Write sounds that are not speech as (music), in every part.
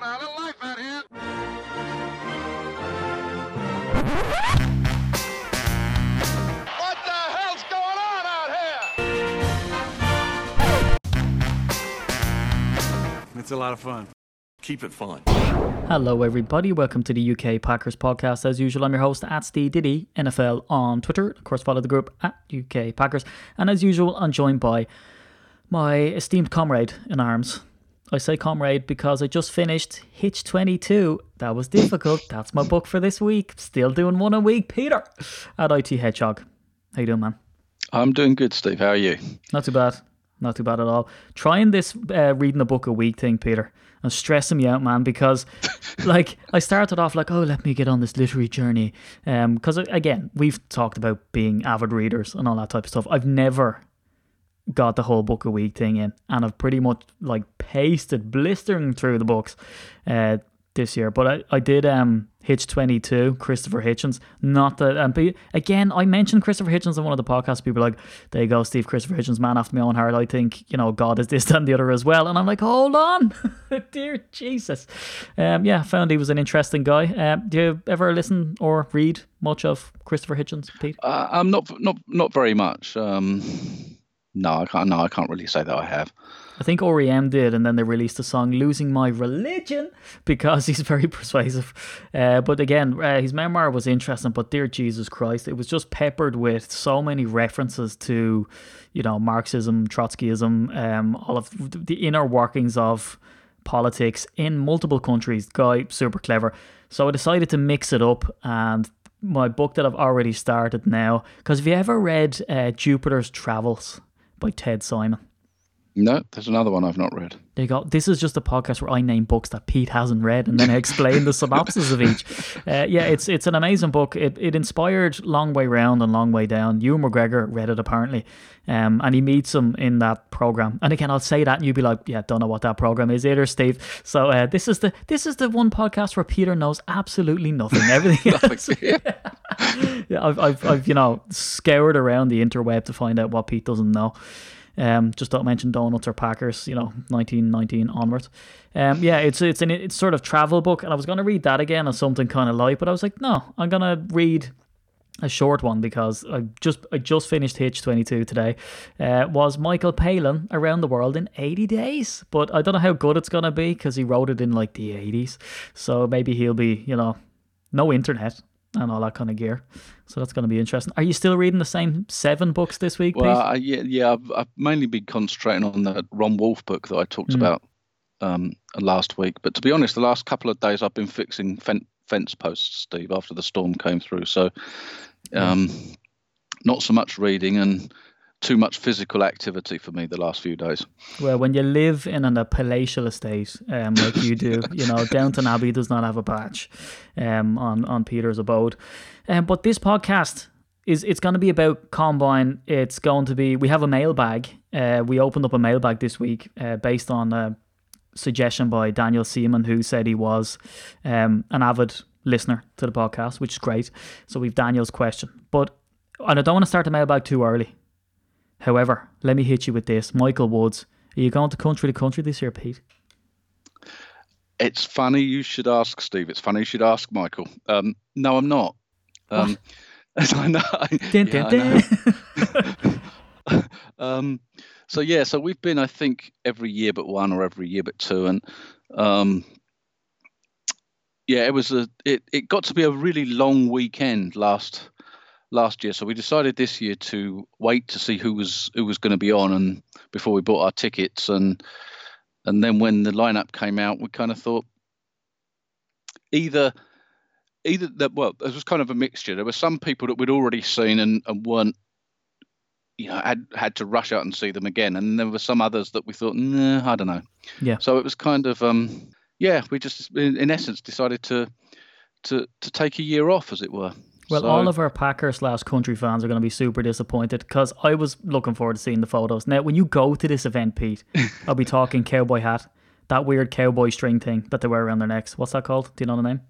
go. A little life out here. What the hell's going on out here? It's a lot of fun. Keep it fun. Hello, everybody. Welcome to the UK Packers podcast. As usual, I'm your host at Steve Diddy NFL on Twitter. Of course, follow the group at UK Packers. And as usual, I'm joined by my esteemed comrade in arms. I say comrade because I just finished Hitch 22. That was difficult. That's my book for this week. Still doing one a week. Peter at IT Hedgehog. How you doing, man? I'm doing good, Steve. How are you? Not too bad. Not too bad at all. Trying this uh, reading a book a week thing, Peter, and stressing me out, man, because (laughs) like I started off like, oh, let me get on this literary journey. Um, because again, we've talked about being avid readers and all that type of stuff. I've never got the whole book a week thing in, and I've pretty much like pasted blistering through the books uh, this year. But I, I did um Hitch twenty two, Christopher Hitchens. Not that um, but again, I mentioned Christopher Hitchens on one of the podcasts. People like, there you go, Steve Christopher Hitchens, man after my own heart. I think you know God is this (laughs) and the other as well. And I'm like, hold on, (laughs) dear Jesus. Um, yeah, found he was an interesting guy. Um, do you ever listen or read much of Christopher Hitchens, Pete? Uh, I'm not not not very much. Um, no, I can't. No, I can't really say that I have. I think REM did, and then they released the song "Losing My Religion" (laughs) because he's very persuasive. Uh, but again, uh, his memoir was interesting. But dear Jesus Christ, it was just peppered with so many references to, you know, Marxism, Trotskyism, um, all of the inner workings of politics in multiple countries. Guy, super clever. So I decided to mix it up and. My book that I've already started now, because have you ever read uh, Jupiter's Travels by Ted Simon? No, there's another one I've not read. There you go. This is just a podcast where I name books that Pete hasn't read, and then I explain the (laughs) synopsis of each. Uh, yeah, it's it's an amazing book. It it inspired Long Way Round and Long Way Down. Ewan McGregor read it apparently, um, and he meets him in that program. And again, I'll say that, and you'll be like, "Yeah, don't know what that program is either, Steve." So uh, this is the this is the one podcast where Peter knows absolutely nothing. Everything (laughs) (laughs) yeah, I've, I've I've you know scoured around the interweb to find out what Pete doesn't know. Um, just don't mention donuts or Packers, you know, 1919 onwards. Um, yeah, it's it's an it's sort of travel book, and I was gonna read that again as something kind of light, but I was like, no, I'm gonna read a short one because I just I just finished Hitch 22 today. Uh, was Michael Palin around the world in 80 days? But I don't know how good it's gonna be because he wrote it in like the 80s, so maybe he'll be you know no internet and all that kind of gear. So that's going to be interesting. Are you still reading the same seven books this week, Well? I, yeah, yeah. I've, I've mainly been concentrating on the Ron Wolf book that I talked Mm. about um, last week. But to be honest, the last couple of days I've been fixing fen- fence posts, Steve, after the storm came through. So, um, not so much reading and too much physical activity for me the last few days. Well, when you live in an, a palatial estate um, like you (laughs) do, you know, Downton Abbey does not have a patch um, on on Peter's abode. Um, but this podcast is it's going to be about combine. It's going to be we have a mailbag. Uh, we opened up a mailbag this week uh, based on a suggestion by Daniel Seaman, who said he was um, an avid listener to the podcast, which is great. So we've Daniel's question, but and I don't want to start the mailbag too early. However, let me hit you with this. Michael Woods, are you going to country to country this year, Pete? It's funny you should ask, Steve. It's funny you should ask, Michael. Um, no, I'm not. Um, (laughs) (laughs) I know. Dun, yeah, dun, I know. um, so yeah, so we've been, I think, every year but one or every year but two, and um, yeah, it was a it, it got to be a really long weekend last last year. So we decided this year to wait to see who was who was going to be on, and before we bought our tickets, and and then when the lineup came out, we kind of thought either either that well, it was kind of a mixture. There were some people that we'd already seen and, and weren't you know had had to rush out and see them again, and there were some others that we thought, nah, I don't know. Yeah. So it was kind of um yeah, we just in, in essence decided to to to take a year off, as it were. Well, So- all of our Packers slash country fans are going to be super disappointed because I was looking forward to seeing the photos. Now, when you go to this event, Pete, (laughs) I'll be talking cowboy hat, that weird cowboy string thing that they wear around their necks. What's that called? Do you know the name?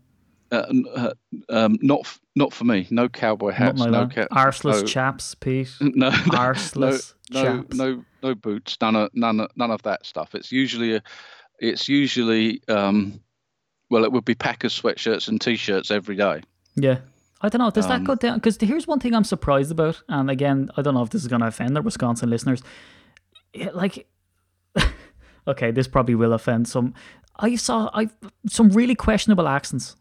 uh, uh, um, not f- not for me. No cowboy hats. Nothing no ca- Arseless no, chaps, Pete. (laughs) no, no, Arseless no, chaps. no, no boots. None of none none of that stuff. It's usually a, it's usually um, well, it would be Packers sweatshirts and t-shirts every day. Yeah. I don't know. Does that Um, go down? Because here's one thing I'm surprised about, and again, I don't know if this is going to offend our Wisconsin listeners. Yeah, Like, (laughs) okay, this probably will offend some. I saw I some really questionable accents.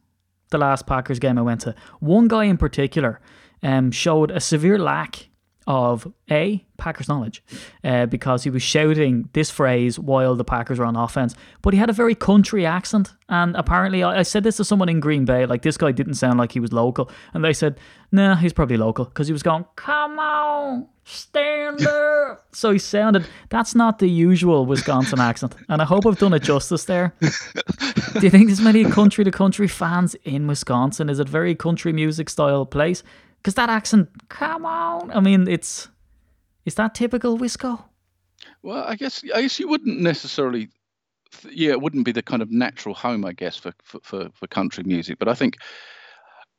The last Packers game I went to, one guy in particular, um, showed a severe lack of a Packers knowledge, uh, because he was shouting this phrase while the Packers were on offense, but he had a very country accent, and apparently I, I said this to someone in Green Bay, like this guy didn't sound like he was local, and they said, "Nah, he's probably local," because he was going, "Come on, stand up." (laughs) so he sounded. That's not the usual Wisconsin (laughs) accent, and I hope I've done it justice there. (laughs) Do you think there's many country to country fans in Wisconsin? Is it very country music style place? Because that accent, come on. I mean, it's is that typical Wisco? Well, I guess I guess you wouldn't necessarily. Yeah, it wouldn't be the kind of natural home, I guess, for for, for, country music. But I think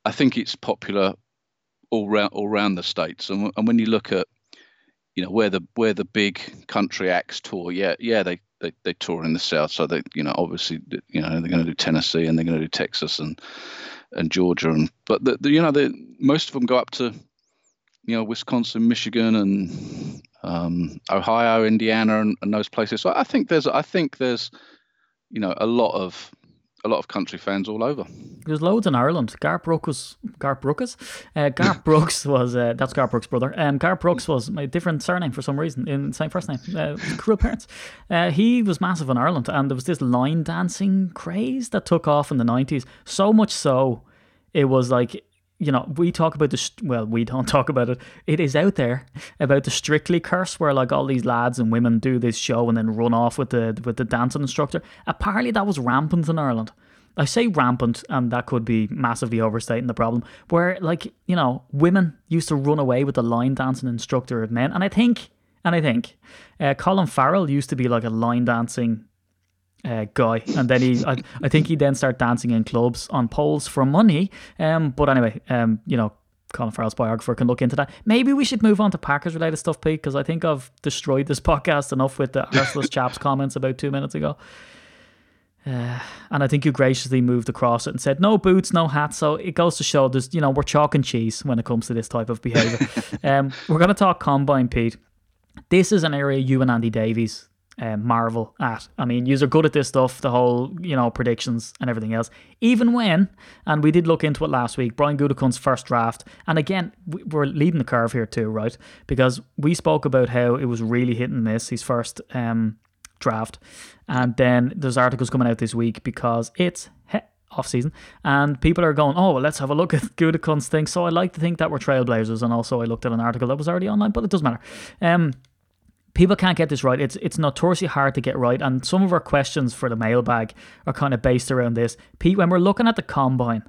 I think it's popular all round all around the states. And, and when you look at you know where the where the big country acts tour, yeah, yeah, they they, they tour in the south. So they you know obviously you know they're going to do Tennessee and they're going to do Texas and and Georgia and but the, the you know the most of them go up to you know Wisconsin, Michigan, and um, Ohio, Indiana, and, and those places. So I think there's I think there's you know a lot of a lot of country fans all over. There's loads in Ireland. Garth Brooks was Garth Brooks. Uh, (laughs) Garth Brooks was uh, that's Garth Brooks' brother. Um, Garth Brooks was a different surname for some reason in same first name. Uh, cruel parents. Uh, he was massive in Ireland, and there was this line dancing craze that took off in the nineties. So much so, it was like you know, we talk about the st- well, we don't (laughs) talk about it. It is out there about the Strictly curse, where like all these lads and women do this show and then run off with the with the dancing instructor. Apparently, that was rampant in Ireland. I say rampant, and that could be massively overstating the problem. Where like you know, women used to run away with the line dancing instructor of men, and I think, and I think, uh, Colin Farrell used to be like a line dancing uh, guy, and then he, I, I think he then started dancing in clubs on poles for money. Um, but anyway, um, you know, Colin Farrell's biographer can look into that. Maybe we should move on to Packers related stuff, Pete, because I think I've destroyed this (laughs) podcast enough with the arseless chaps comments about two minutes ago. Uh, and I think you graciously moved across it and said no boots, no hat. So it goes to show there's you know we're chalk and cheese when it comes to this type of behaviour. (laughs) um, we're going to talk combine, Pete. This is an area you and Andy Davies uh, marvel at. I mean, you are good at this stuff, the whole, you know, predictions and everything else. Even when, and we did look into it last week, Brian Gutekunst's first draft, and again, we- we're leading the curve here too, right? Because we spoke about how it was really hit and miss, his first um, draft. And then there's articles coming out this week because it's he- off season and people are going, oh, well, let's have a look at (laughs) Gutekunst's thing. So I like to think that we're trailblazers. And also, I looked at an article that was already online, but it doesn't matter. Um, people can't get this right. It's it's notoriously hard to get right, and some of our questions for the mailbag are kind of based around this. Pete, when we're looking at the combine,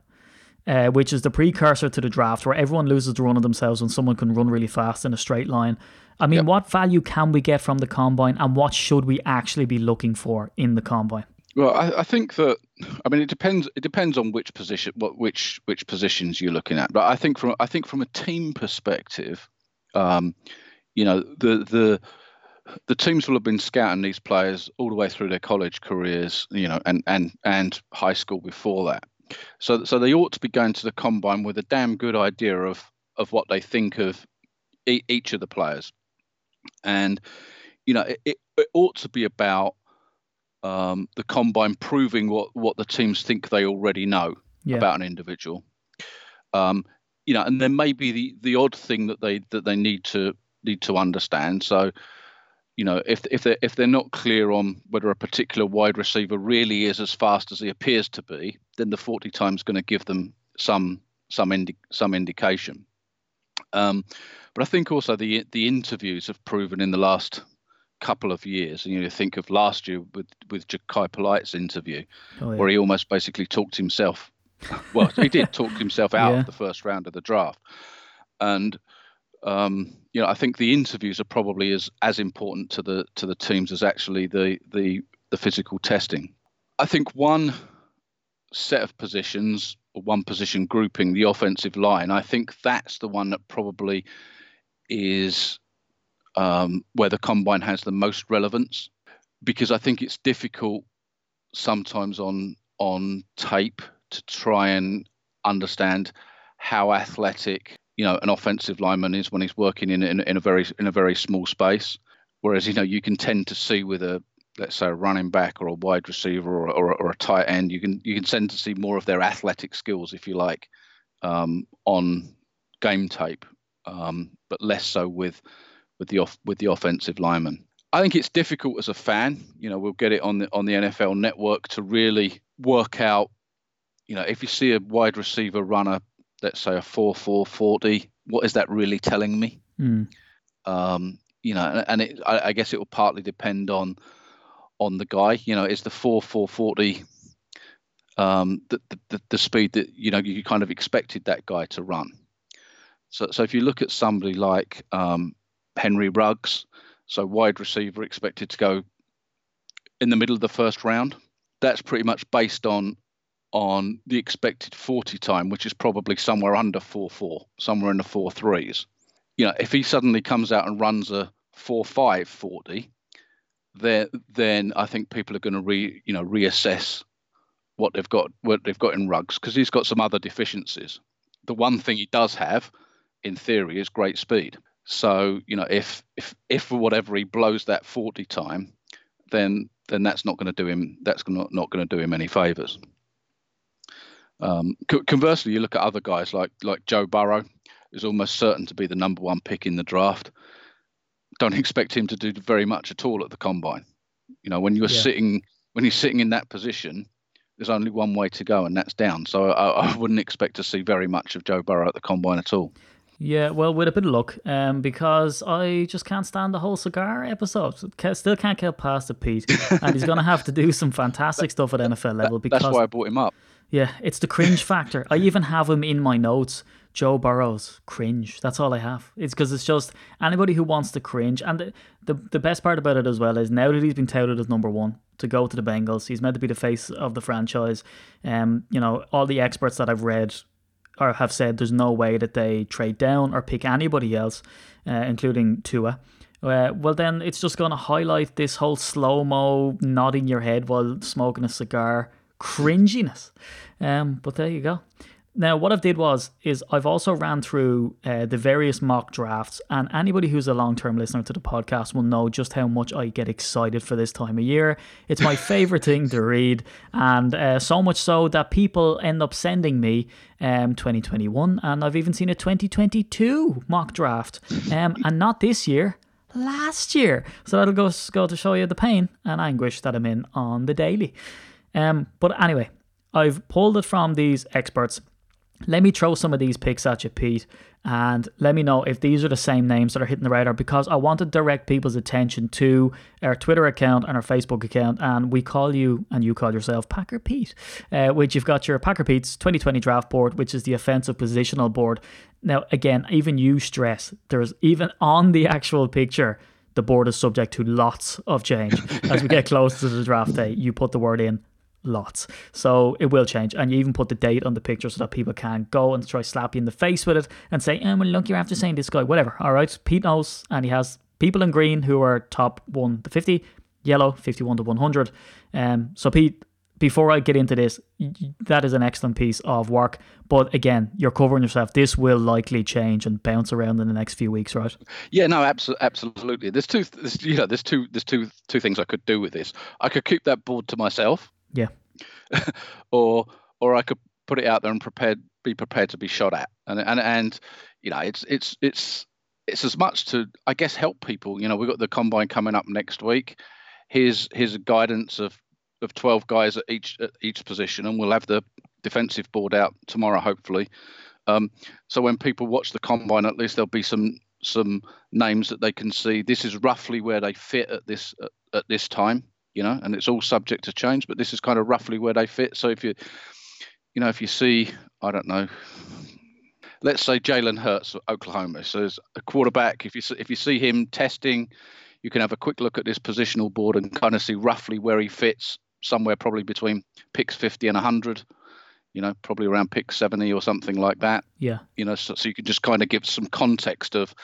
uh, which is the precursor to the draft, where everyone loses the run of themselves when someone can run really fast in a straight line. I mean, what value can we get from the combine, and what should we actually be looking for in the combine? Well, I, I think that I mean it depends. It depends on which position, what which which positions you're looking at. But I think from I think from a team perspective, um, you know the the the teams will have been scouting these players all the way through their college careers, you know, and and and high school before that. So so they ought to be going to the combine with a damn good idea of of what they think of e- each of the players, and you know it, it, it ought to be about um, the combine proving what what the teams think they already know Yeah. about an individual. Um, you know, and there may be the the odd thing that they that they need to need to understand. So, you know, if if they if they're not clear on whether a particular wide receiver really is as fast as he appears to be, then the forty times going to give them some some indi- some indication. Um, but I think also the the interviews have proven in the last couple of years, and you know, think of last year with with Jachai Polite's interview, Oh, yeah. where he almost basically talked himself. Well, he did talk himself (laughs) out Yeah. of the first round of the draft, and um, you know, I think the interviews are probably as as important to the to the teams as actually the the the physical testing. I think one set of positions or one position grouping, the offensive line, I think that's the one that probably is um, where the combine has the most relevance because I think it's difficult sometimes on on tape to try and understand how athletic you know an offensive lineman is when he's working in, in in a very in a very small space. Whereas you know you can tend to see with a let's say a running back or a wide receiver or, or, or a tight end, you can you can tend to see more of their athletic skills, if you like, um, on game tape, um, but less so with with the off with the offensive lineman. I think it's difficult as a fan. You know, we'll get it on the on the NFL Network to really work out. You know, if you see a wide receiver run a let's say a four four forty, what is that really telling me? Mm. Um, you know, and it, I, I guess it will partly depend on on the guy. You know, is the four four forty um, the, the the speed that you know you kind of expected that guy to run. So so if you look at somebody like um, Henry Ruggs, so wide receiver expected to go in the middle of the first round. That's pretty much based on on the expected 40 time, which is probably somewhere under 4-4, somewhere in the 4-3s. You know, if he suddenly comes out and runs a 4-5 40, then then I think people are going to re you know reassess what they've got what they've got in Ruggs because he's got some other deficiencies. The one thing he does have, in theory, is great speed. So you know, if if if for whatever he blows that 40 time, then then that's not going to do him. That's not not going to do him any favors. Um, conversely, you look at other guys like like Joe Burrow, is almost certain to be the number one pick in the draft. Don't expect him to do very much at all at the combine. You know, when you're yeah. sitting when he's sitting in that position, there's only one way to go, and that's down. So I, I wouldn't expect to see very much of Joe Burrow at the combine at all. Yeah, well, with a bit of luck, um, because I just can't stand the whole cigar episode. Still can't get past the Pete, and he's going to have to do some fantastic stuff at NFL (laughs) level. Because that's why I brought him up. Yeah, it's the cringe (laughs) factor. I even have him in my notes. Joe Burrows cringe. That's all I have. It's because it's just anybody who wants to cringe. And the, the the best part about it as well is now that he's been touted as number one to go to the Bengals, he's meant to be the face of the franchise. Um, you know, all the experts that I've read or have said there's no way that they trade down or pick anybody else, uh, including Tua. Uh, well, then it's just going to highlight this whole slow mo nodding your head while smoking a cigar cringiness. Um, but there you go. Now, what I've did was is I've also ran through uh, the various mock drafts, and anybody who's a long term listener to the podcast will know just how much I get excited for this time of year. It's my (laughs) favorite thing to read, and uh, so much so that people end up sending me um, 2021, and I've even seen a 2022 mock draft, um, (laughs) and not this year, last year. So that'll go go to show you the pain and anguish that I'm in on the daily. Um, but anyway, I've pulled it from these experts let me throw some of these picks at you, Pete, and let me know if these are the same names that are hitting the radar because I want to direct people's attention to our Twitter account and our Facebook account. And we call you, and you call yourself Packer Pete, uh, which you've got your Packer Pete's 2020 draft board, which is the offensive positional board. Now, again, even you stress there's even on the actual picture, the board is subject to lots of change. As we get close to the draft day, you put the word in lots. So it will change. And you even put the date on the picture so that people can go and try slap you in the face with it and say, oh, well, look, you're after saying this guy, whatever. All right. Pete knows, and he has people in green who are top 1 to 50, yellow 51 to 100. Um, so, Pete, before I get into this, that is an excellent piece of work. But again, you're covering yourself. This will likely change and bounce around in the next few weeks, right? Yeah, no, absolutely, absolutely. There's two, there's, you know, there's two, there's two, two things I could do with this. I could keep that board to myself, yeah. (laughs) or or I could put it out there and prepared be prepared to be shot at. And and and you know, it's it's it's it's as much to I guess help people. You know, we've got the combine coming up next week. Here's here's a guidance of of 12 guys at each at each position, and we'll have the defensive board out tomorrow, hopefully. Um, so when people watch the combine, at least there'll be some some names that they can see. This is roughly where they fit at this at, at this time you know, and it's all subject to change, but this is kind of roughly where they fit. So if you, you know, if you see, I don't know, let's say Jalen Hurts, of Oklahoma, so as a quarterback, if you if you see him testing, you can have a quick look at this positional board and kind of see roughly where he fits, somewhere probably between picks 50 and 100 you know, probably around pick 70 or something like that. Yeah. You know, so, so you can just kind of give some context of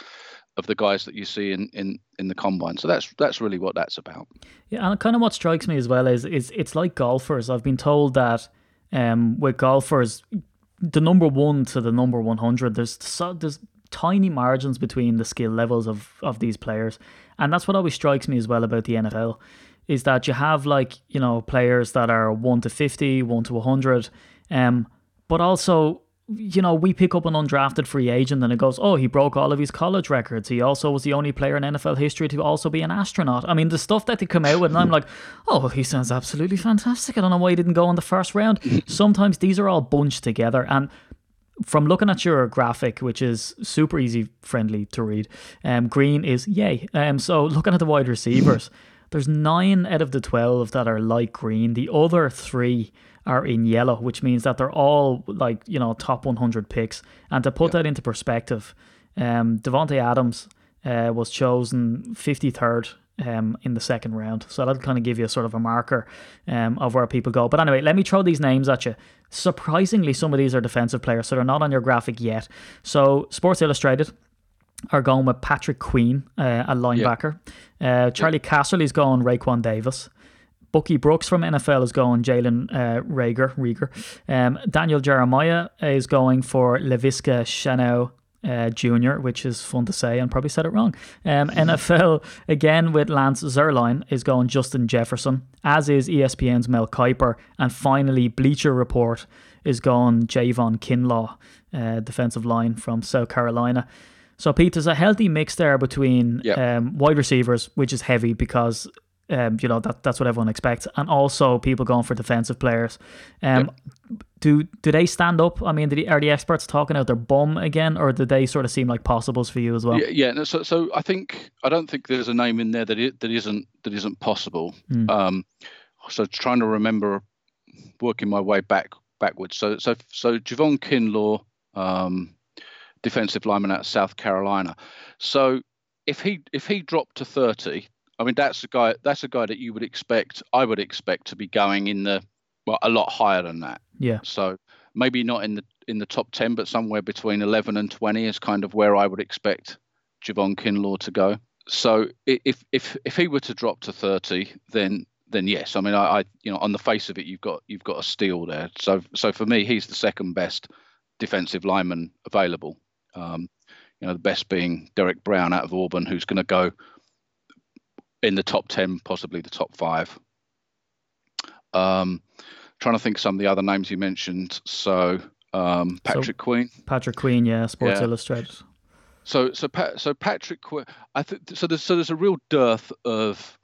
of the guys that you see in, in, in the combine. So that's that's really what that's about. Yeah, and kind of what strikes me as well is is it's like golfers. I've been told that um, with golfers, the number one to the number one hundred, there's so, there's tiny margins between the skill levels of of these players, and that's what always strikes me as well about the NFL, is that you have like you know players that are one to 50, 1 to hundred, um, but also you know, we pick up an undrafted free agent and it goes, oh, he broke all of his college records. He also was the only player in NFL history to also be an astronaut. I mean, the stuff that they come out with, and I'm like, oh, he sounds absolutely fantastic. I don't know why he didn't go in the first round. (laughs) Sometimes these are all bunched together. And from looking at your graphic, which is super easy friendly to read, um, green is yay. Um, so looking at the wide receivers, there's nine out of the 12 that are light green. The other three are in yellow, which means that they're all like you know top 100 picks. And to put that into perspective, um, Davante Adams uh, was chosen 53rd um, in the second round, so that'll kind of give you a sort of a marker um, of where people go. But anyway, let me throw these names at you. Surprisingly, some of these are defensive players, so they're not on your graphic yet. So Sports Illustrated are going with Patrick Queen, uh, a linebacker. Uh, Charlie yeah. Casserly's going Raekwon Davis. Bucky Brooks from NFL is going Jalen uh, Reagor. Reagor. Um, Daniel Jeremiah is going for Laviska Shenault uh, Jr., which is fun to say and probably said it wrong. Um, (laughs) NFL, again with Lance Zierlein, is going Justin Jefferson, as is ESPN's Mel Kiper. And finally, Bleacher Report is going Javon Kinlaw, uh, defensive line from South Carolina. So, Pete, there's a healthy mix there between yep. um, wide receivers, which is heavy because um, you know that that's what everyone expects, and also people going for defensive players. Um, yep. do do they stand up? I mean, are the experts talking out their bum again, or do they sort of seem like possibles for you as well? Yeah, yeah. No, so so I think I don't think there's a name in there that it, that isn't that isn't possible. Mm. Um, so trying to remember, working my way back backwards. So so so Javon Kinlaw, um, defensive lineman out of South Carolina. So if he if he dropped to 30 I mean, that's a guy. That's a guy that you would expect. I would expect to be going in the well, a lot higher than that. Yeah. So maybe not in the in the top ten, but somewhere between eleven and twenty is kind of where I would expect Javon Kinlaw to go. So if if if he were to drop to thirty, then then yes. I mean, I, I you know on the face of it, you've got you've got a steal there. So so for me, he's the second best defensive lineman available. Um, you know, the best being Derrick Brown out of Auburn, who's going to go in the top 10, possibly the top five. Um, trying to think some of the other names you mentioned. So um, Patrick so, Queen. Patrick Queen, yeah, Sports yeah. Illustrated. So so so Patrick Queen. I think so. There's so there's a real dearth of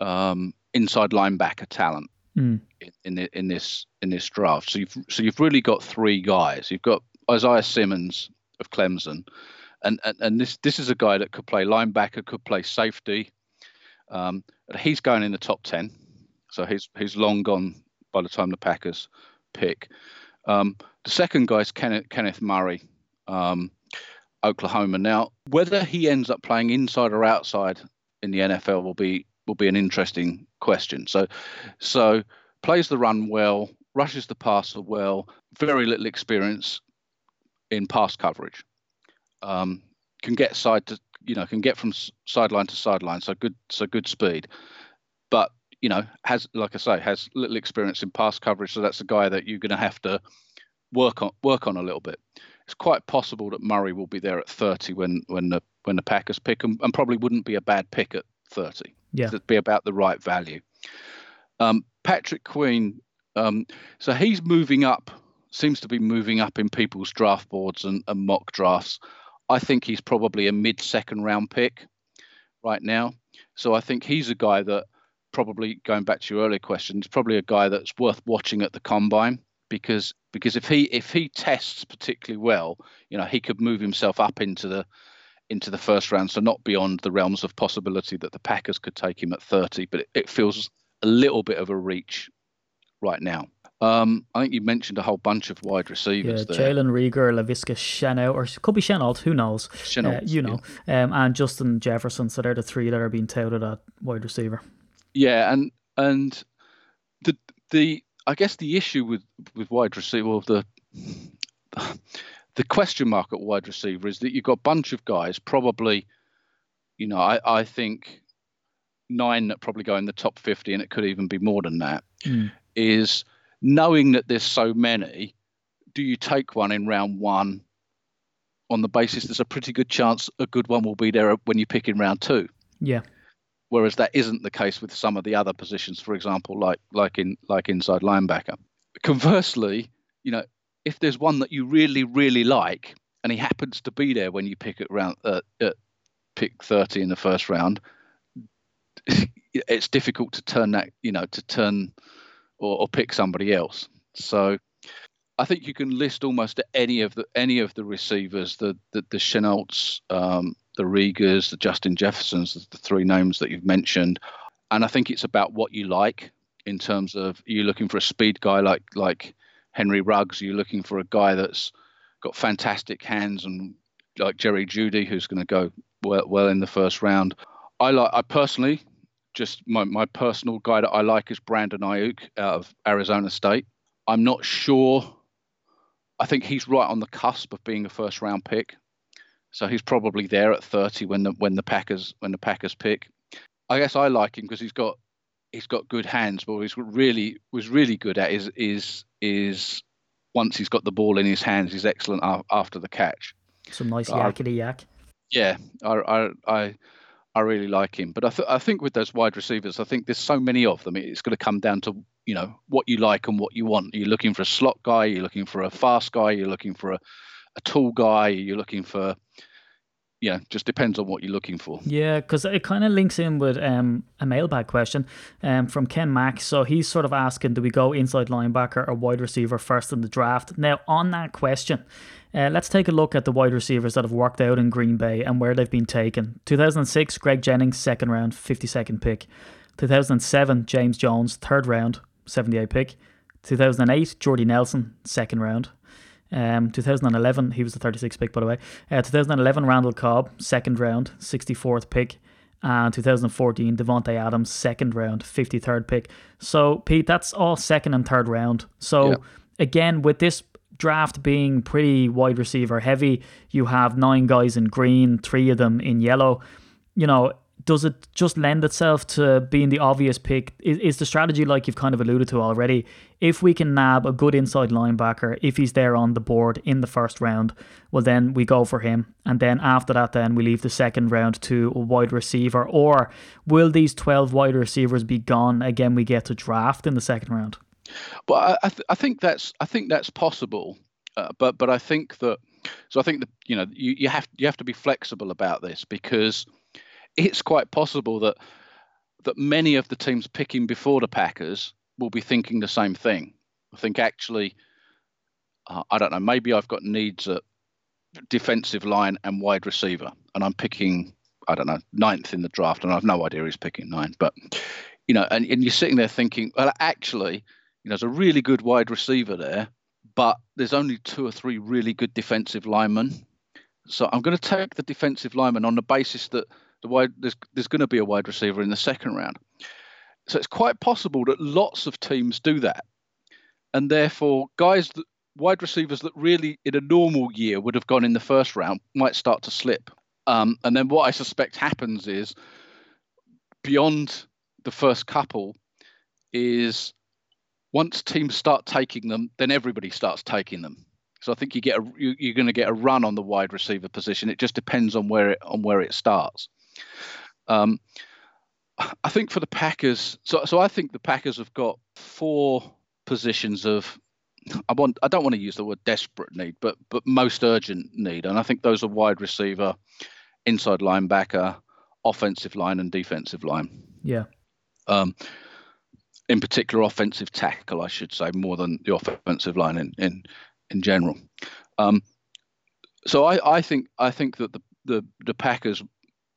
um, inside linebacker talent mm. in, in, the, in this in this draft. So you've so you've really got three guys. You've got Isaiah Simmons of Clemson, and and, and this this is a guy that could play linebacker, could play safety, um, he's going in the top ten, so he's he's long gone by the time the Packers pick. Um, the second guy is Kenneth, Kenneth Murray, um, Oklahoma. Now, whether he ends up playing inside or outside in the NFL will be will be an interesting question. So, so plays the run well, rushes the passer well, very little experience in pass coverage. Um, can get side to you know can get from sideline to sideline, so good so good speed, but you know has like I say has little experience in pass coverage, so that's a guy that you're going to have to work on work on a little bit. It's quite possible that Murray will be there at 30 when when the when the Packers pick him, and probably wouldn't be a bad pick at 30. Yeah, it'd be about the right value. Um, Patrick Queen, um, so he's moving up, seems to be moving up in people's draft boards and, and mock drafts. I think he's probably a mid second round pick right now. So I think he's a guy that probably going back to your earlier question, is probably a guy that's worth watching at the combine because because if he if he tests particularly well, you know, he could move himself up into the into the first round, so not beyond the realms of possibility that the Packers could take him at 30, but it, it feels a little bit of a reach right now. Um, I think you mentioned a whole bunch of wide receivers yeah, there. Jalen Reagor, Laviska Shenault, or could be Shenault, who knows? Shenault, uh, you know, yeah. um, and Justin Jefferson. So they're the three that are being touted at wide receiver. Yeah, and and the the I guess the issue with with wide receiver, well, the the question mark at wide receiver is that you've got a bunch of guys, probably you know, I, I think nine that probably go in the top 50, and it could even be more than that, Mm. is knowing that there's so many, do you take one in round one on the basis there's a pretty good chance a good one will be there when you pick in round two? Yeah. Whereas that isn't the case with some of the other positions, for example, like like in like inside linebacker. Conversely, you know, if there's one that you really really like and he happens to be there when you pick at round uh, at pick 30 in the first round, (laughs) it's difficult to turn that you know to turn or, or pick somebody else. So I think you can list almost any of the any of the receivers, the the, the Shenaults, um, the Reagors, the Justin Jeffersons, the, the three names that you've mentioned, and I think it's about what you like in terms of are you looking for a speed guy like like Henry Ruggs, are you looking for a guy that's got fantastic hands and like Jerry Jeudy, who's going to go well, well in the first round. I like I personally just my, my personal guy that I like is Brandon Aiyuk out of Arizona State. I'm not sure. I think he's right on the cusp of being a first round pick. So he's probably there at 30 when the when the Packers when the Packers pick. I guess I like him because he's got he's got good hands, but what he's really was really good at is is is once he's got the ball in his hands, he's excellent after the catch. Some nice yakety yak. Yeah, I I I, I really like him. But I th- I think with those wide receivers, I think there's so many of them. It's going to come down to you know what you like and what you want. You're you looking for a slot guy? You're looking for a fast guy. You're looking for a, a tall guy. You're looking for know, just depends on what you're looking for. Yeah, because it kind of links in with um, a mailbag question um, from Ken Mack. So he's sort of asking, do we go inside linebacker or wide receiver first in the draft? Now, on that question, uh, let's take a look at the wide receivers that have worked out in Green Bay and where they've been taken. 2006, Greg Jennings, second round, 52nd pick. 2007, James Jones, third round, 78 pick. 2008, Jordy Nelson, second round. Um, 2011, he was the 36th pick, by the way. Uh, 2011, Randall Cobb, second round, 64th pick. And 2014, Davante Adams, second round, 53rd pick. So, Pete, that's all second and third round. So, Yeah. again, with this draft being pretty wide receiver heavy, you have nine guys in green, three of them in yellow. You know, does it just lend itself to being the obvious pick? Is, is the strategy like you've kind of alluded to already? If we can nab a good inside linebacker, if he's there on the board in the first round, well, then we go for him. And then after that, then we leave the second round to a wide receiver. Or will these 12 wide receivers be gone again? We get to draft in the second round. I, I, th- I think that's I think that's possible. Uh, but but I think that so I think that you know you, you have you have to be flexible about this because it's quite possible that that many of the teams picking before the Packers will be thinking the same thing. I think actually, uh, I don't know. Maybe I've got needs at defensive line and wide receiver, and I'm picking I don't know ninth in the draft, and I've no idea who's picking ninth. But you know, and, and you're sitting there thinking, well, actually, you know, there's a really good wide receiver there, but there's only two or three really good defensive linemen. So I'm going to take the defensive lineman on the basis that the wide there's there's going to be a wide receiver in the second round. So it's quite possible that lots of teams do that, and therefore guys that wide receivers that really in a normal year would have gone in the first round might start to slip. Um, and then what I suspect happens is beyond the first couple is once teams start taking them, then everybody starts taking them. So I think you get a you, you're going to get a run on the wide receiver position. It just depends on where it on where it starts. Um, I think for the Packers, so so I think the Packers have got four positions of I want I don't want to use the word desperate need, but but most urgent need, and I think those are wide receiver, inside linebacker, offensive line, and defensive line. Yeah. Um, in particular, offensive tackle, I should say, more than the offensive line in in, in general. Um, so I, I think I think that the, the the Packers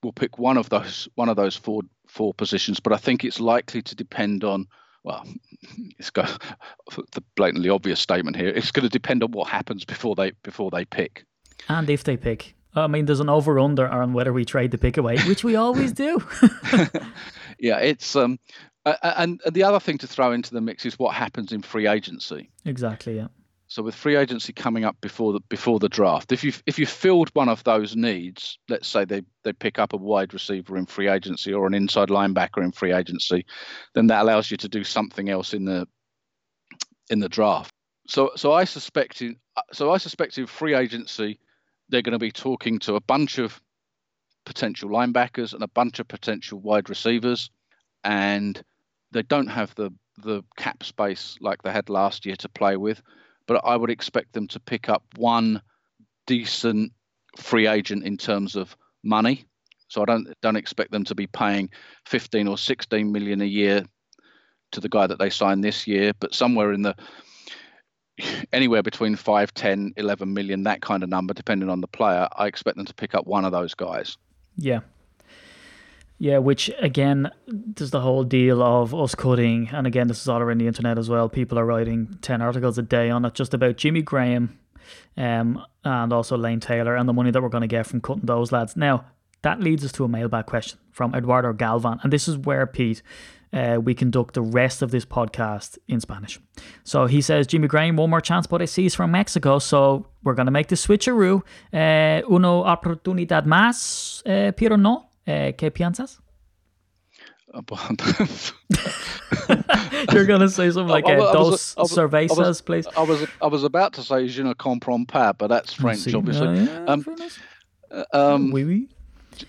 will pick one of those one of those four four positions, but I think it's likely to depend on well, (laughs) it's got (laughs) the blatantly obvious statement here. It's going to depend on what happens before they before they pick. And if they pick. I mean, there's an over under on whether we trade the pick away, which we always do. (laughs) Yeah, it's um, a- a- and the other thing to throw into the mix is what happens in free agency. exactly, yeah. So with free agency coming up before the before the draft, if you if you filled one of those needs, let's say they they pick up a wide receiver in free agency or an inside linebacker in free agency, then that allows you to do something else in the in the draft. So so I suspect in so I suspect in free agency they're going to be talking to a bunch of potential linebackers and a bunch of potential wide receivers, and they don't have the the cap space like they had last year to play with. But I would expect them to pick up one decent free agent in terms of money. So I don't don't expect them to be paying 15 or 16 million a year to the guy that they signed this year, but somewhere in the anywhere between 5, 10, 11 million, that kind of number, depending on the player, I expect them to pick up one of those guys. Yeah. Yeah, which again, there's the whole deal of us cutting, and again, this is all around the internet as well. People are writing 10 articles a day on it just about Jimmy Graham um, and also Lane Taylor and the money that we're going to get from cutting those lads. Now, that leads us to a mailbag question from Eduardo Galvan, and this is where, Pete, uh, we conduct the rest of this podcast in Spanish. So he says, Jimmy Graham, one more chance, but I see he's from Mexico, so we're going to make the switcheroo. Uh, uno oportunidad más, uh, pero no. Uh, ¿Qué piensas? (laughs) You're gonna say something like I- I uh, dos was- cervezas, was- please. I was I was about to say je ne comprends pas, but that's French, See, obviously. uh, yeah, Um. Um, oui, oui.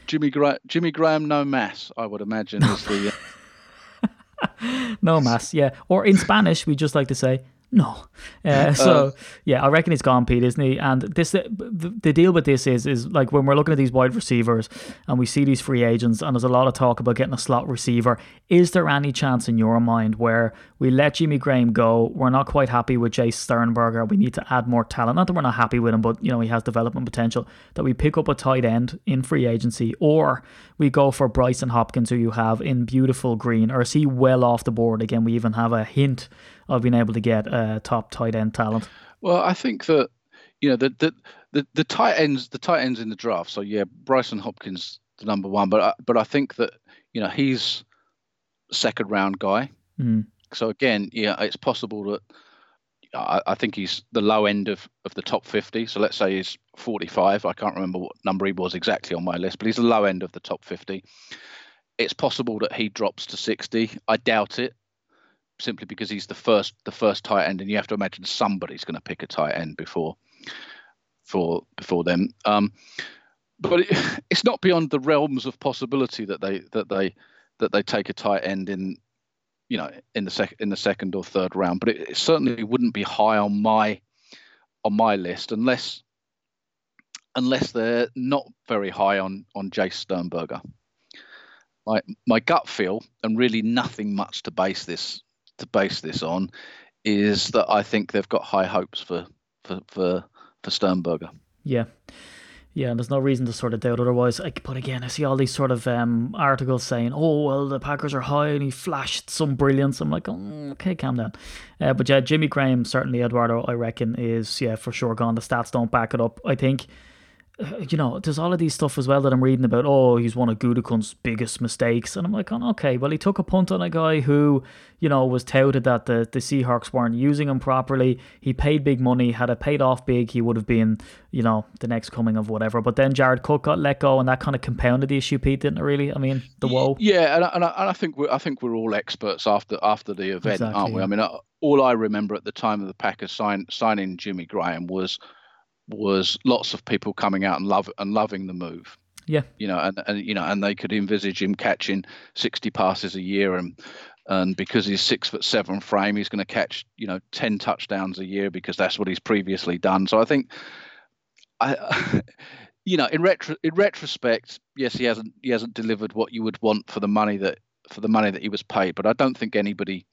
Jimmy Gra- Jimmy Graham, no mass, I would imagine is the. Uh, (laughs) No mass, yeah. Or in Spanish, we just like to say no. Uh, (laughs) so yeah, I reckon he's gone, Pete, isn't he? And this, the, the deal with this is, is like when we're looking at these wide receivers and we see these free agents, and there's a lot of talk about getting a slot receiver. Is there any chance in your mind where we let Jimmy Graham go? We're not quite happy with Jace Sternberger. We need to add more talent. Not that we're not happy with him, but you know he has development potential. That we pick up a tight end in free agency, or we go for Brycen Hopkins, who you have in beautiful green, or is he well off the board? Again, we even have a hint of being able to get a top tight end talent. well, I think that you know the, the the the tight ends the tight ends in the draft. So yeah, Brycen Hopkins the number one, but I, but I think that you know he's second round guy. Mm. So again, yeah, it's possible that I, I think he's the low end of, of the top 50. So let's say he's 45. I can't remember what number he was exactly on my list, but he's the low end of the top 50. It's possible that he drops to 60. I doubt it, simply because he's the first the first tight end, and you have to imagine somebody's going to pick a tight end before for before them. Um, but it, (laughs) it's not beyond the realms of possibility that they that they that they take a tight end in you know in the sec in the second or third round but it, it certainly wouldn't be high on my on my list unless unless they're not very high on on Jace Sternberger my my gut feel and really nothing much to base this to base this on is that I think they've got high hopes for for for, for Sternberger Yeah. Yeah, and there's no reason to sort of doubt otherwise. Like, but again, I see all these sort of um, articles saying, "Oh, well, the Packers are high and he flashed some brilliance." I'm like, oh, "Okay, calm down." Uh, but yeah, Jimmy Graham certainly Eduardo, I reckon, is yeah for sure gone. The stats don't back it up. I think you know, there's all of these stuff as well that I'm reading about. Oh, he's one of Gutekunst's biggest mistakes, and I'm like, oh, okay, well, he took a punt on a guy who, you know, was touted that the the Seahawks weren't using him properly. He paid big money. Had it paid off big, he would have been, you know, the next coming of whatever. But then Jared Cook got let go, and that kind of compounded the issue, Pete, didn't it? Really, I mean, the woe. Yeah, and I, and I, and I think we're I think we're all experts after after the event, Exactly, aren't we? yeah. I mean, uh, all I remember at the time of the Packers sign, signing Jimmy Graham was was lots of people coming out and love and loving the move. Yeah. You know, and, and you know, and they could envisage him catching sixty passes a year, and and because he's six foot seven frame, he's going to catch you know ten touchdowns a year because that's what he's previously done. So I think, I, (laughs) you know, in retro in retrospect, yes, he hasn't he hasn't delivered what you would want for the money that for the money that he was paid. But I don't think anybody,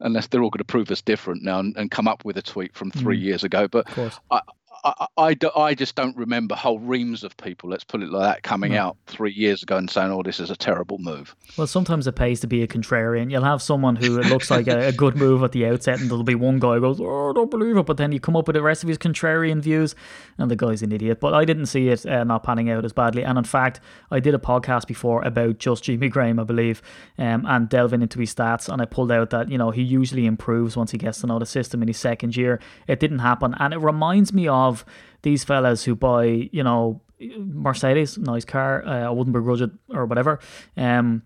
unless they're all going to prove us different now and, and come up with a tweet from three Mm. years ago, but Of course. I, I, I, I just don't remember whole reams of people, let's put it like that, coming No. out three years ago and saying, oh, this is a terrible move. Well, sometimes it pays to be a contrarian. You'll have someone who it looks like a, a good move at the outset, and there'll be one guy who goes, "Oh, I don't believe it," but then you come up with the rest of his contrarian views, and the guy's an idiot. But I didn't see it uh, not panning out as badly. And in fact, I did a podcast before about just Jimmy Graham, I believe, um, and delving into his stats, and I pulled out that you know he usually improves once he gets to know the system in his second year. It didn't happen, and it reminds me of these fellas who buy, you know. Mercedes, nice car. Uh, I wouldn't begrudge it or whatever. Um,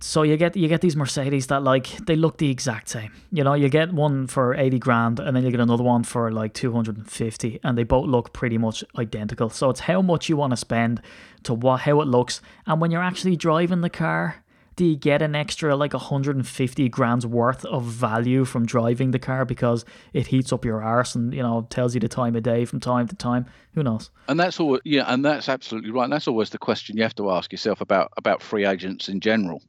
so you get you get these Mercedes that like they look the exact same. You know, you get one for eighty grand, and then you get another one for like two hundred and fifty, and they both look pretty much identical. So it's how much you want to spend to what how it looks, and when you're actually driving the car, do you get an extra like hundred and fifty grand's worth of value from driving the car because it heats up your arse and you know tells you the time of day from time to time? Who knows? And that's all, yeah, and that's absolutely right. And that's always the question you have to ask yourself about about free agents in general.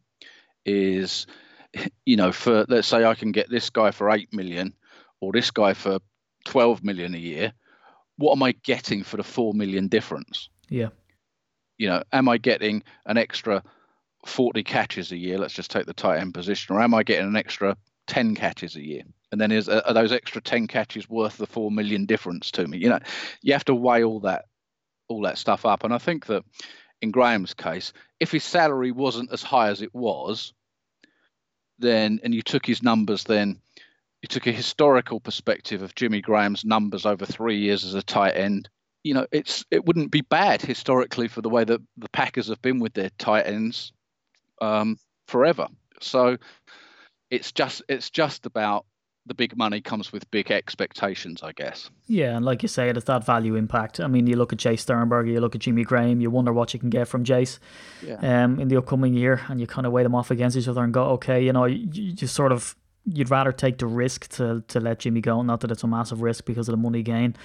Is, (laughs) you know, for let's say I can get this guy for eight million, or this guy for twelve million a year. What am I getting for the four million difference? Yeah, You know, am I getting an extra forty catches a year? Let's just take the tight end position, or am I getting an extra ten catches a year? And then is are those extra ten catches worth the four million difference to me? You know, you have to weigh all that all that stuff up. And I think that in Graham's case, if his salary wasn't as high as it was, then and you took his numbers, then you took a historical perspective of Jimmy Graham's numbers over three years as a tight end. You know, it's it wouldn't be bad historically for the way that the Packers have been with their tight ends um, forever. So it's just it's just about the big money comes with big expectations, I guess. Yeah, and like you say, it's that value impact. I mean, you look at Jace Sternberger, you look at Jimmy Graham, you wonder what you can get from Jace Yeah. um, in the upcoming year, and you kind of weigh them off against each other and go, okay, you know, you, you just sort of you'd rather take the risk to to let Jimmy go. Not that it's a massive risk because of the money gain.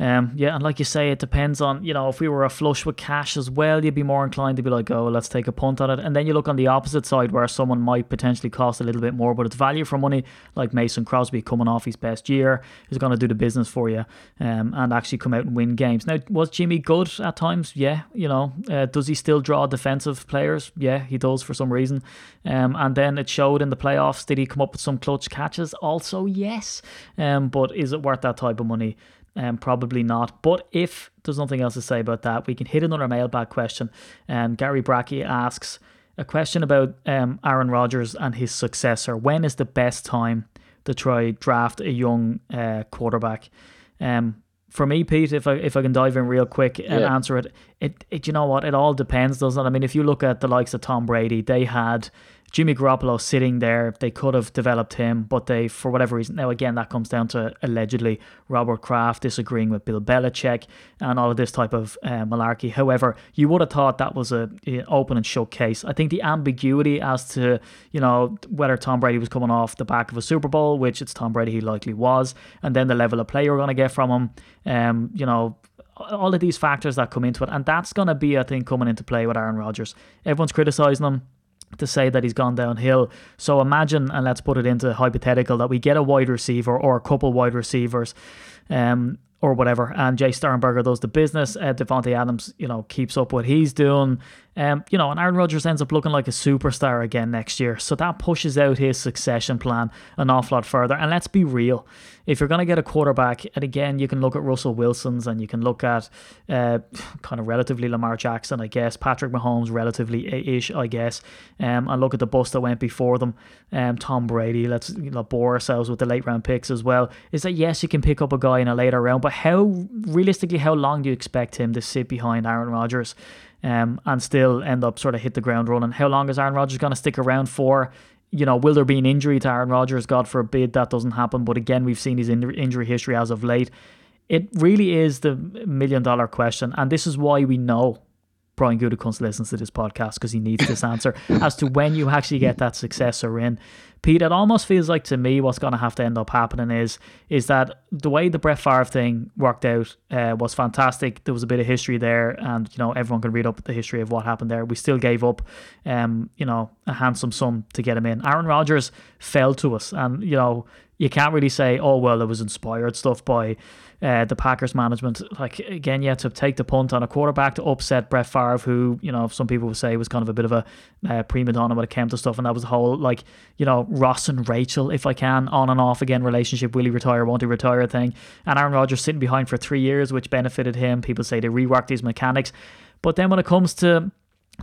Um, yeah, and like you say, it depends on you know if we were a flush with cash as well, you'd be more inclined to be like, oh, let's take a punt on it. And then you look on the opposite side where someone might potentially cost a little bit more, but it's value for money, like Mason Crosby coming off his best year, is going to do the business for you, um, and actually come out and win games. Now, was Jimmy good at times? Yeah, you know, uh, does he still draw defensive players? Yeah, he does for some reason. Um, and then it showed in the playoffs. Did he come up with some clutch catches? Also, yes. Um, but is it worth that type of money? Um, probably not. But if there's nothing else to say about that, we can hit another mailbag question. Um, Gary Brackey asks a question about um, Aaron Rodgers and his successor. When is the best time to try draft a young uh, quarterback? Um, for me, Pete, if I if I can dive in real quick and Yeah. answer it, it, it, you know what, it all depends, doesn't it? I mean, if you look at the likes of Tom Brady, they had Jimmy Garoppolo sitting there. They could have developed him, but they, for whatever reason, now again, that comes down to allegedly Robert Kraft disagreeing with Bill Belichick and all of this type of uh, malarkey. However, you would have thought that was a, a open and shut case. I think the ambiguity as to you know whether Tom Brady was coming off the back of a Super Bowl, which it's Tom Brady he likely was, and then the level of play you're going to get from him, um, you know all of these factors that come into it, and that's going to be, I think, coming into play with Aaron Rodgers. Everyone's criticizing him to say that he's gone downhill. So imagine, and let's put it into hypothetical, that we get a wide receiver or a couple wide receivers, um, or whatever, and Jace Sternberger does the business. Uh, Davante Adams, you know, keeps up what he's doing. Um, you know, and Aaron Rodgers ends up looking like a superstar again next year. So that pushes out his succession plan an awful lot further. And let's be real. If you're going to get a quarterback, and again, you can look at Russell Wilson's and you can look at uh, kind of relatively Lamar Jackson, I guess, Patrick Mahomes, relatively ish, I guess, um, and look at the bus that went before them, um, Tom Brady. Let's you know, bore ourselves with the late round picks as well. Is that yes, you can pick up a guy in a later round, but how realistically, how long do you expect him to sit behind Aaron Rodgers? Um, and still end up sort of hit the ground running. How long is Aaron Rodgers going to stick around for? You know, will there be an injury to Aaron Rodgers? God forbid that doesn't happen. But again, we've seen his in- injury history as of late. It really is the million dollar question. And this is why we know Brian Gutekunst listens to this podcast because he needs this answer (laughs) as to when you actually get that successor in. Pete, it almost feels like to me what's going to have to end up happening is is that the way the Brett Favre thing worked out uh, was fantastic. There was a bit of history there, and you know everyone can read up the history of what happened there. We still gave up, um, you know, a handsome sum to get him in. Aaron Rodgers fell to us, and you know you can't really say, oh well, it was inspired stuff by uh, the Packers management. Like again, you yeah, to take the punt on a quarterback to upset Brett Favre, who you know some people would say was kind of a bit of a uh, prima donna when it came to stuff, and that was the whole like you know Ross and Rachel, if I can, on and off again relationship. Will he retire? Won't he retire? Thing. And Aaron Rodgers sitting behind for three years, which benefited him. People say they reworked these mechanics, but then when it comes to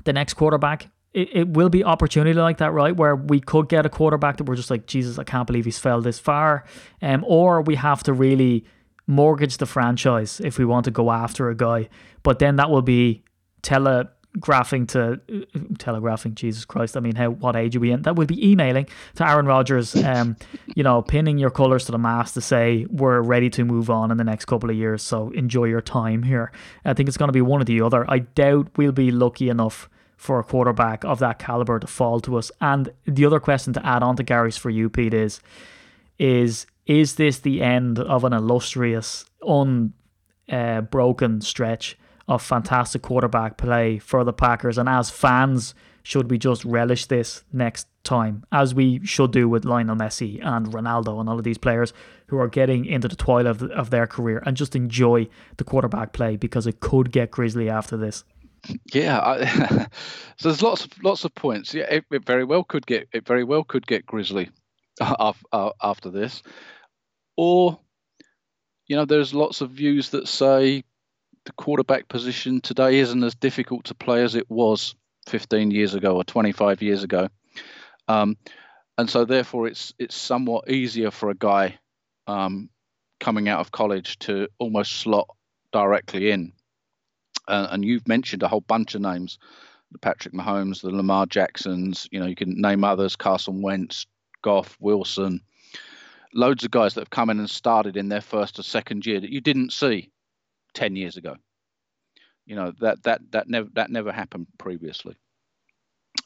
the next quarterback, it, it will be opportunity like that, right? Where we could get a quarterback that we're just like, Jesus, I can't believe he's fell this far. Um, or we have to really mortgage the franchise if we want to go after a guy. But then that will be telegraphing to telegraphing Jesus Christ. I mean, how what age are we in? That would be emailing to Aaron Rodgers, um, you know, pinning your colours to the mast to say we're ready to move on in the next couple of years. So enjoy your time here. I think it's going to be one or the other. I doubt we'll be lucky enough for a quarterback of that caliber to fall to us. And the other question to add on to Gary's for you, Pete, is is is this the end of an illustrious, unbroken uh, stretch of fantastic quarterback play for the Packers? And as fans, should we just relish this next time, as we should do with Lionel Messi and Ronaldo and all of these players who are getting into the twilight of, of their career and just enjoy the quarterback play because it could get grisly after this? Yeah, I, (laughs) so there's lots of lots of points. Yeah, it, it, very well could get it very well could get grisly (laughs) after this, or you know, there's lots of views that say the quarterback position today isn't as difficult to play as it was 15 years ago or 25 years ago, um, and so therefore it's it's somewhat easier for a guy um, coming out of college to almost slot directly in uh, and you've mentioned a whole bunch of names the Patrick Mahomes, the Lamar Jacksons, you know, you can name others, Carson Wentz, Goff, Wilson, loads of guys that have come in and started in their first or second year that you didn't see 10 years ago. You know, that that that never that never happened previously.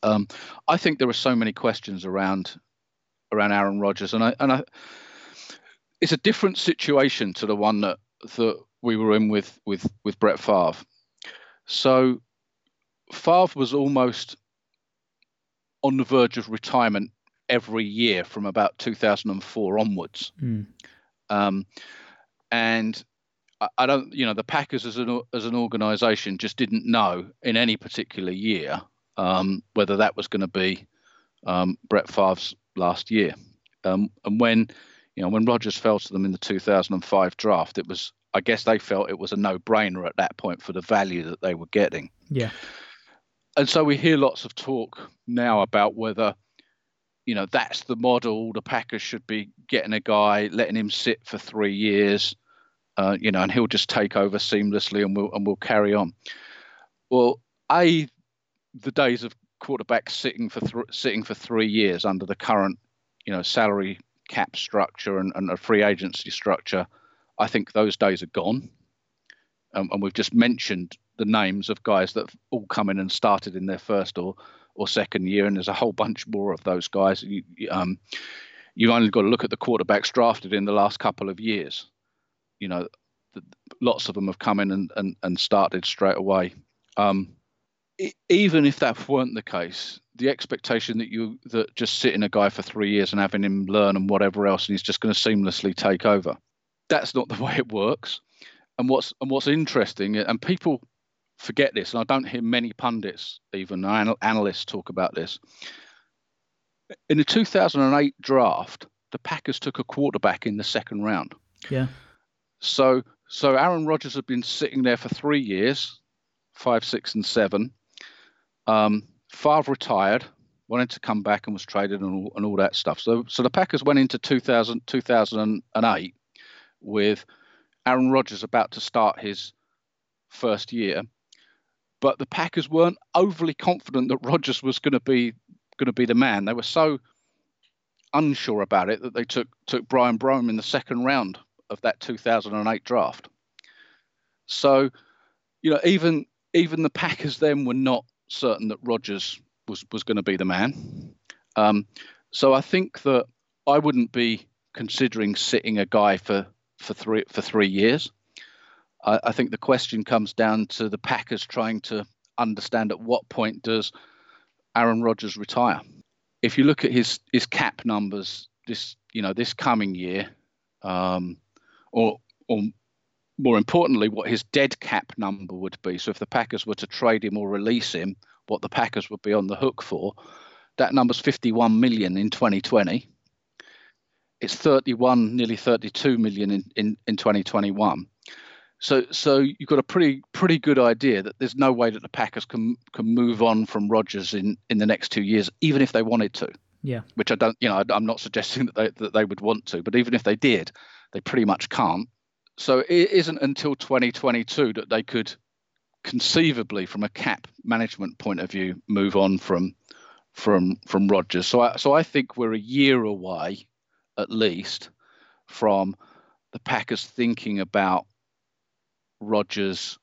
Um, I think there are so many questions around around Aaron Rodgers, and I and I, it's a different situation to the one that that we were in with with with Brett Favre. So Favre was almost on the verge of retirement every year from about 2004 onwards. Mm. Um, and I, I, don't, you know, the Packers as an as an organisation just didn't know in any particular year um, whether that was going to be um, Brett Favre's last year. Um, and when, you know, when Rodgers fell to them in the 2005 draft, it was I guess they felt it was a no-brainer at that point for the value that they were getting. Yeah. And so we hear lots of talk now about whether, you know, that's the model. The Packers should be getting a guy, letting him sit for three years, uh, you know, and he'll just take over seamlessly, and we'll and we'll carry on. Well, a the days of quarterbacks sitting for th- sitting for three years under the current, you know, salary cap structure and, and a free agency structure I think those days are gone. Um, and we've just mentioned the names of guys that have all come in and started in their first or or second year, and there's a whole bunch more of those guys. You, um, you've only got to look at the quarterbacks drafted in the last couple of years. You know, the, lots of them have come in and, and, and started straight away. Um, even if that weren't the case, the expectation that you that just sitting a guy for three years and having him learn and whatever else, and he's just going to seamlessly take over that's not the (laughs) way it works. And what's and what's interesting, and people forget this, and I don't hear many pundits, even analysts, talk about this. In the 2008 draft, the Packers took a quarterback in the second round. Yeah. So so Aaron Rodgers had been sitting there for three years, five, six, and seven. Um, Favre retired, wanted to come back and was traded and all, and all that stuff. So so the Packers went into 2000, 2008 with Aaron Rodgers about to start his first year, but the Packers weren't overly confident that Rodgers was going to be going to be the man. They were so unsure about it that they took took Brian Brohm in the second round of that 2008 draft. So, you know, even even the Packers then were not certain that Rodgers was was going to be the man. Um, so I think that I wouldn't be considering sitting a guy for for three for three years. I, I think the question comes down to the Packers trying to understand at what point does Aaron Rodgers retire. If you look at his his cap numbers this you know this coming year, um, or or more importantly, what his dead cap number would be. So if the Packers were to trade him or release him, what the Packers would be on the hook for, that number's 51 million in 2020. It's 31, nearly 32 million in, in, in 2021. So, so you've got a pretty pretty good idea that there's no way that the Packers can can move on from Rodgers in, in the next two years, even if they wanted to. Yeah. Which I don't, you know, I'm not suggesting that they that they would want to, but even if they did, they pretty much can't. So it isn't until 2022 that they could conceivably, from a cap management point of view, move on from from from Rodgers. So I, so I think we're a year away, at least, from the Packers thinking about Rodgers'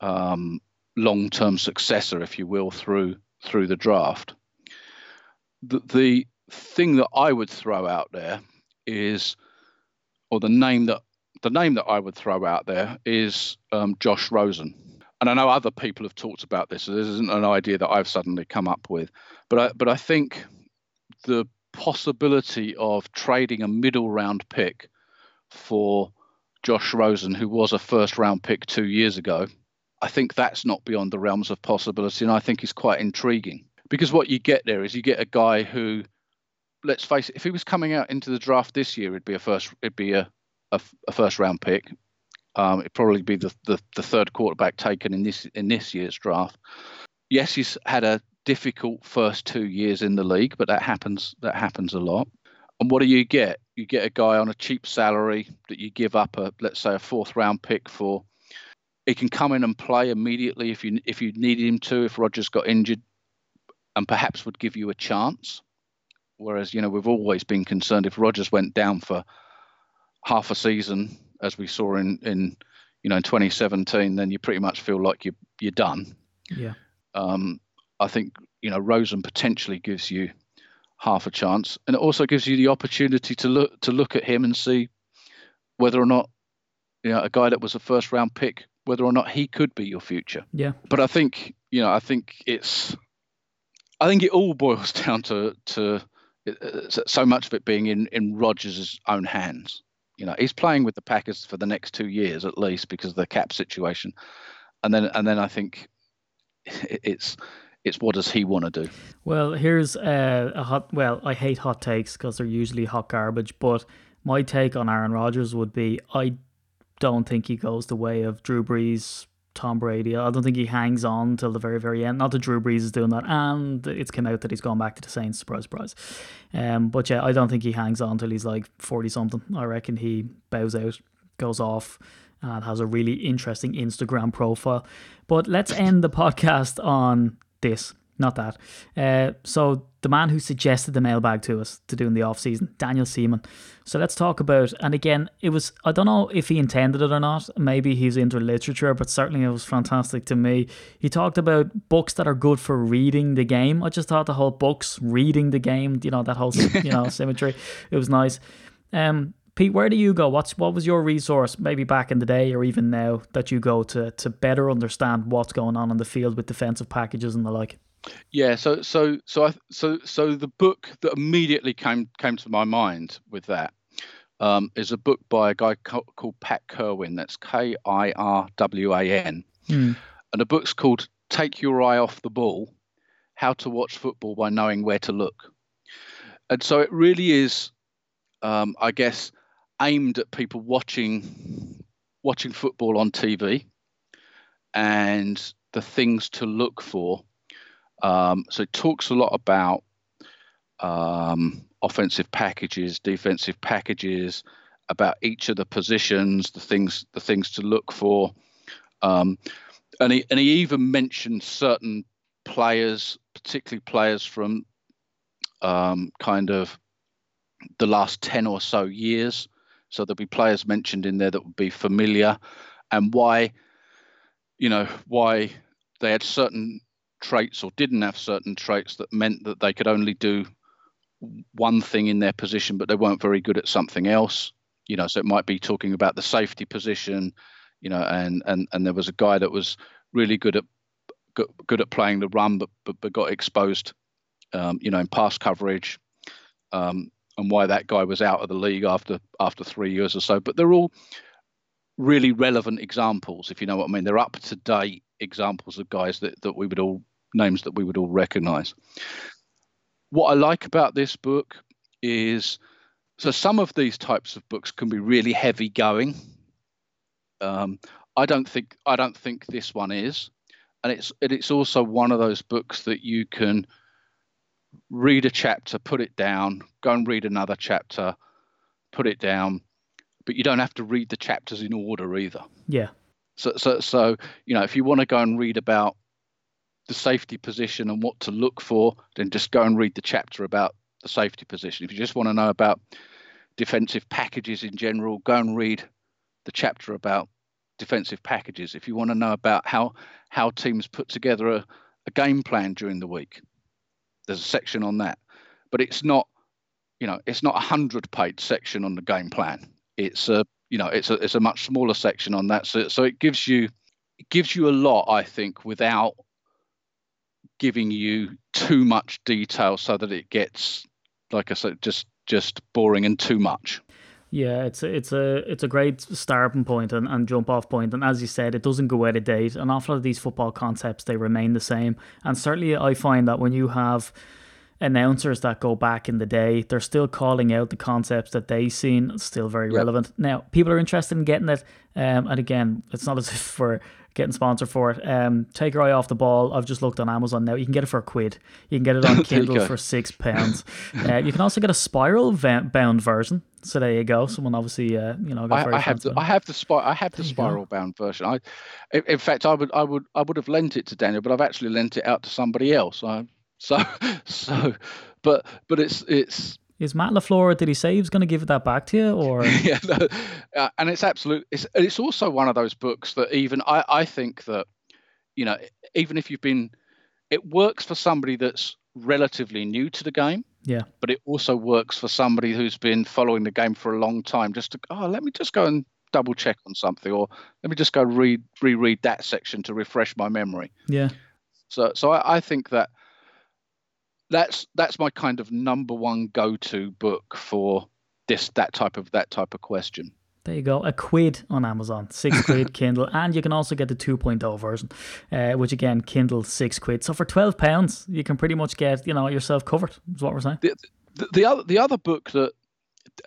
um, long-term successor, if you will, through through the draft. The, the thing that I would throw out there is, or the name that the name that I would throw out there is um, Josh Rosen. And I know other people have talked about this. So this isn't an idea that I've suddenly come up with, but I, but I think the possibility of trading a middle round pick for Josh Rosen, who was a first round pick two years ago, I think that's not beyond the realms of possibility, and I think is quite intriguing because what you get there is you get a guy who, let's face it, if he was coming out into the draft this year, it'd be a first, it'd be a, a, a first round pick. Um, it'd probably be the, the, the third quarterback taken in this in this year's draft. Yes, he's had a difficult first two years in the league, but that happens that happens a lot. And what do you get? You get a guy on a cheap salary that you give up a let's say a fourth round pick for. He can come in and play immediately if you if you needed him to. If Rodgers got injured, and perhaps would give you a chance. Whereas you know we've always been concerned if Rodgers went down for half a season as we saw in in you know in 2017, then you pretty much feel like you you're done. Yeah. Um, I think you know Rosen potentially gives you half a chance, and it also gives you the opportunity to look to look at him and see whether or not you know a guy that was a first round pick, whether or not he could be your future. Yeah. But I think you know I think it's I think it all boils (laughs) down to to uh, so much of it being in in Rodgers' own hands. You know, he's playing with the Packers for the next two years at least because of the cap situation, and then and then I think (laughs) it's it's what does he want to do? Well, here's a hot. Well, I hate hot takes because they're usually hot garbage. But my take on Aaron Rodgers would be I don't think he goes the way of Drew Brees, Tom Brady. I don't think he hangs on till the very, very end. Not that Drew Brees is doing that, and it's come out that he's gone back to the Saints. Surprise, surprise. Um, but yeah, I don't think he hangs on till he's like forty something. I reckon he bows out, goes off, and has a really interesting Instagram profile. But let's end the podcast on this, not that. Uh, so the man who suggested the mailbag to us to do in the off season, Daniel Seaman. So let's talk about. And again, it was I don't know if he intended it or not. Maybe he's into literature, but certainly it was fantastic to me. He talked about books that are good for reading the game. I just thought the whole books reading the game, you know, that whole you know (laughs) symmetry. It was nice. Um, Pete, where do you go? What's what was your resource, maybe back in the day or even now, that you go to to better understand what's going on in the field with defensive packages and the like? Yeah, so so so I so so the book that immediately came came to my mind with that um, is a book by a guy called Pat Kirwan. That's K I R W A N, mm. and the book's called "Take Your Eye Off the Ball: How to Watch Football by Knowing Where to Look." And so it really is, um, I guess, aimed at people watching watching football on TV and the things to look for. Um, so it talks a lot about um, offensive packages, defensive packages, about each of the positions, the things the things to look for, um, and he and he even mentioned certain players, particularly players from um, kind of the last ten or so years, so there'll be players mentioned in there that would be familiar, and why, you know, why they had certain traits or didn't have certain traits that meant that they could only do one thing in their position, but they weren't very good at something else. You know, so it might be talking about the safety position, you know, and and and there was a guy that was really good at good, good at playing the run, but but, but got exposed, um, you know, in pass coverage, um, and why that guy was out of the league after after three years or so. But they're all really relevant examples, if you know what I mean. They're up to date examples of guys that that we would all names that we would all recognise. What I like about this book is so some of these types of books can be really heavy going. Um, I don't think I don't think this one is, and it's and it's also one of those books that you can read a chapter, put it down, go and read another chapter, put it down, but you don't have to read the chapters in order either. Yeah. So so so you know if you want to go and read about the safety position and what to look for, then just go and read the chapter about the safety position. If you just want to know about defensive packages in general, go and read the chapter about defensive packages. If you want to know about how how teams put together a, a game plan during the week, there's a section on that. But it's not, you know, it's not a hundred page section on the game plan. It's a you know it's a it's a much smaller section on that. So so it gives you it gives you a lot, I think, without giving you too much detail so that it gets like I said, just just boring and too much. Yeah, it's a, it's a it's a great starting point and, and jump off point, and as you said, it doesn't go out of date. An awful lot of these football concepts they remain the same, and certainly I find that when you have announcers that go back in the day, they're still calling out the concepts that they've seen, still very yep. relevant. Now, people are interested in getting it, um, and again, it's not (laughs) as if we're getting sponsored for it. Um, take your eye off the ball. I've just looked on Amazon now. You can get it for a quid. You can get it on (laughs) Kindle for six pounds. uh, you can also get a spiral bound version. So there you go. Someone obviously, uh, you know, I, I, have the, I have the spy, I have the spiral bound version. I, in fact, I would, I would, I would have lent it to Daniel, but I've actually lent it out to somebody else. I, so, (laughs) so, but, but it's, it's is Matt LaFleur? Did he say he was going to give that back to you, or (laughs) yeah? No, uh, and it's absolute. It's it's also one of those books that even I I think that you know even if you've been, it works for somebody that's relatively new to the game. Yeah. But it also works for somebody who's been following the game for a long time. Just to oh, let me just go and double check on something, or let me just go read reread that section to refresh my memory. Yeah. So so I, I think that that's that's my kind of number one go-to book for this that type of that type of question. There you go, a quid on Amazon, six (laughs) quid Kindle, and you can also get the 2.0 version, uh, which again Kindle six quid. So for twelve pounds, you can pretty much get you know yourself covered. Is what we're saying. The, the, the other the other book that (laughs)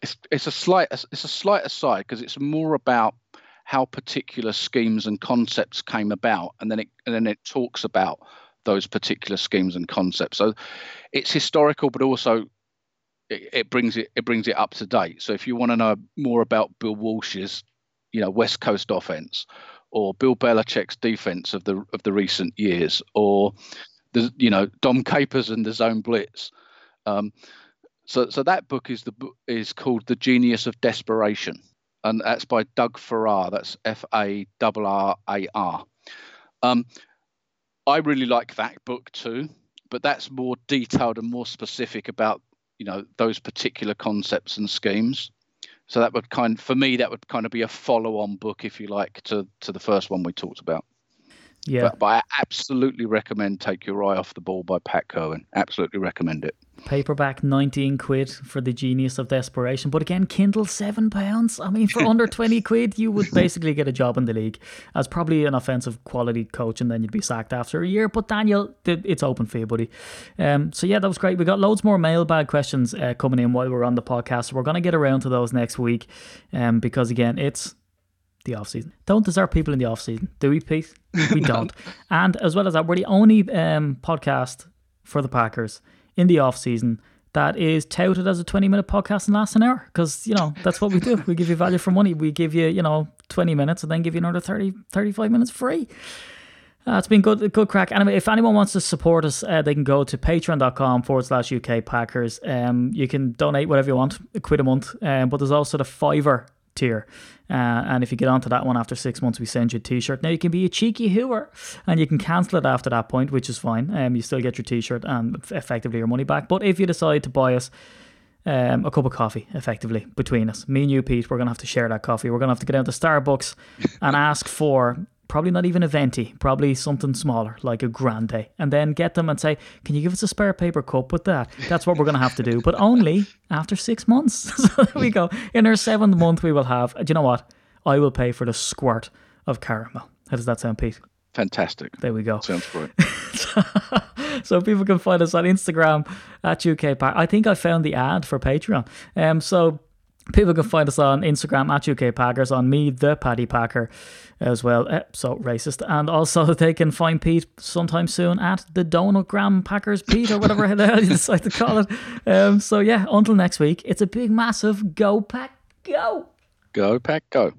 it's it's a slight it's a slight aside because it's more about how particular schemes and concepts came about, and then it and then it talks about those particular schemes and concepts. So it's historical, but also it, brings it it brings it up to date. So if you want to know more about Bill Walsh's, you know, West Coast offense, or Bill Belichick's defense of the of the recent years, or the you know Dom Capers and the zone blitz. Um, so so that book is the is called The Genius of Desperation, and that's by Doug Farrar. That's F A R R A R. Um, I really like that book too, but that's more detailed and more specific about you know those particular concepts and schemes. So that would kind for me that would kind of be a follow-on book, if you like, to to the first one we talked about. Yeah, but, but I absolutely recommend "Take Your Eye Off the Ball" by Pat Kirwan. Absolutely recommend it. Paperback, 19 quid for the genius of desperation. But again, Kindle, seven pounds. I mean, for under (laughs) 20 quid, you would basically get a job in the league as probably an offensive quality coach, and then you'd be sacked after a year. But Daniel, it's open for you, buddy. Um, so yeah, that was great. We got loads more mailbag questions uh, coming in while we're on the podcast. So we're going to get around to those next week um, because, again, it's the off season. Don't deserve people in the off season, do we, Pete? We (laughs) don't. and as well as that, we're the only um, podcast for the Packers in the off season that is touted as a 20 minute podcast and lasts an hour because you know that's what we do. We give you value for money. We give you you know 20 minutes and then give you another 30 35 minutes free. Uh, it's been good good crack. Anyway if anyone wants to support us uh, they can go to patreon.com forward slash uk packers. Um, you can donate whatever you want a quid a month. Um, but there's also the fiver tier. Uh, and if you get onto that one after six months, we send you a t-shirt. Now you can be a cheeky hooer and you can cancel it after that point, which is fine. Um, you still get your t-shirt and effectively your money back. But if you decide to buy us um, a cup of coffee, effectively, between us, me and you, Pete, we're to have to share that coffee. We're to have to get down to Starbucks and ask for probably not even a venti, probably something smaller like a grande, and then get them and say, "Can you give us a spare paper cup with that?" That's what we're going to have to do, but only after six months. (laughs) so there we go. In our seventh month, we will have. Do you know what? I will pay for the squirt of caramel. How does that sound, Pete? Fantastic. There we go. Sounds great. (laughs) so people can find us on Instagram at UK Pack. I think I found the ad for Patreon. Um, so people can find us on Instagram at UK Packers, on me, the Paddy Packer, as well. Eh, so racist. And also (laughs) they can find Pete sometime soon at the Donutgram Packers Pete or whatever the hell you decide to call it. Um, so yeah, until next week, it's a big, massive go pack go. Go, pack, go.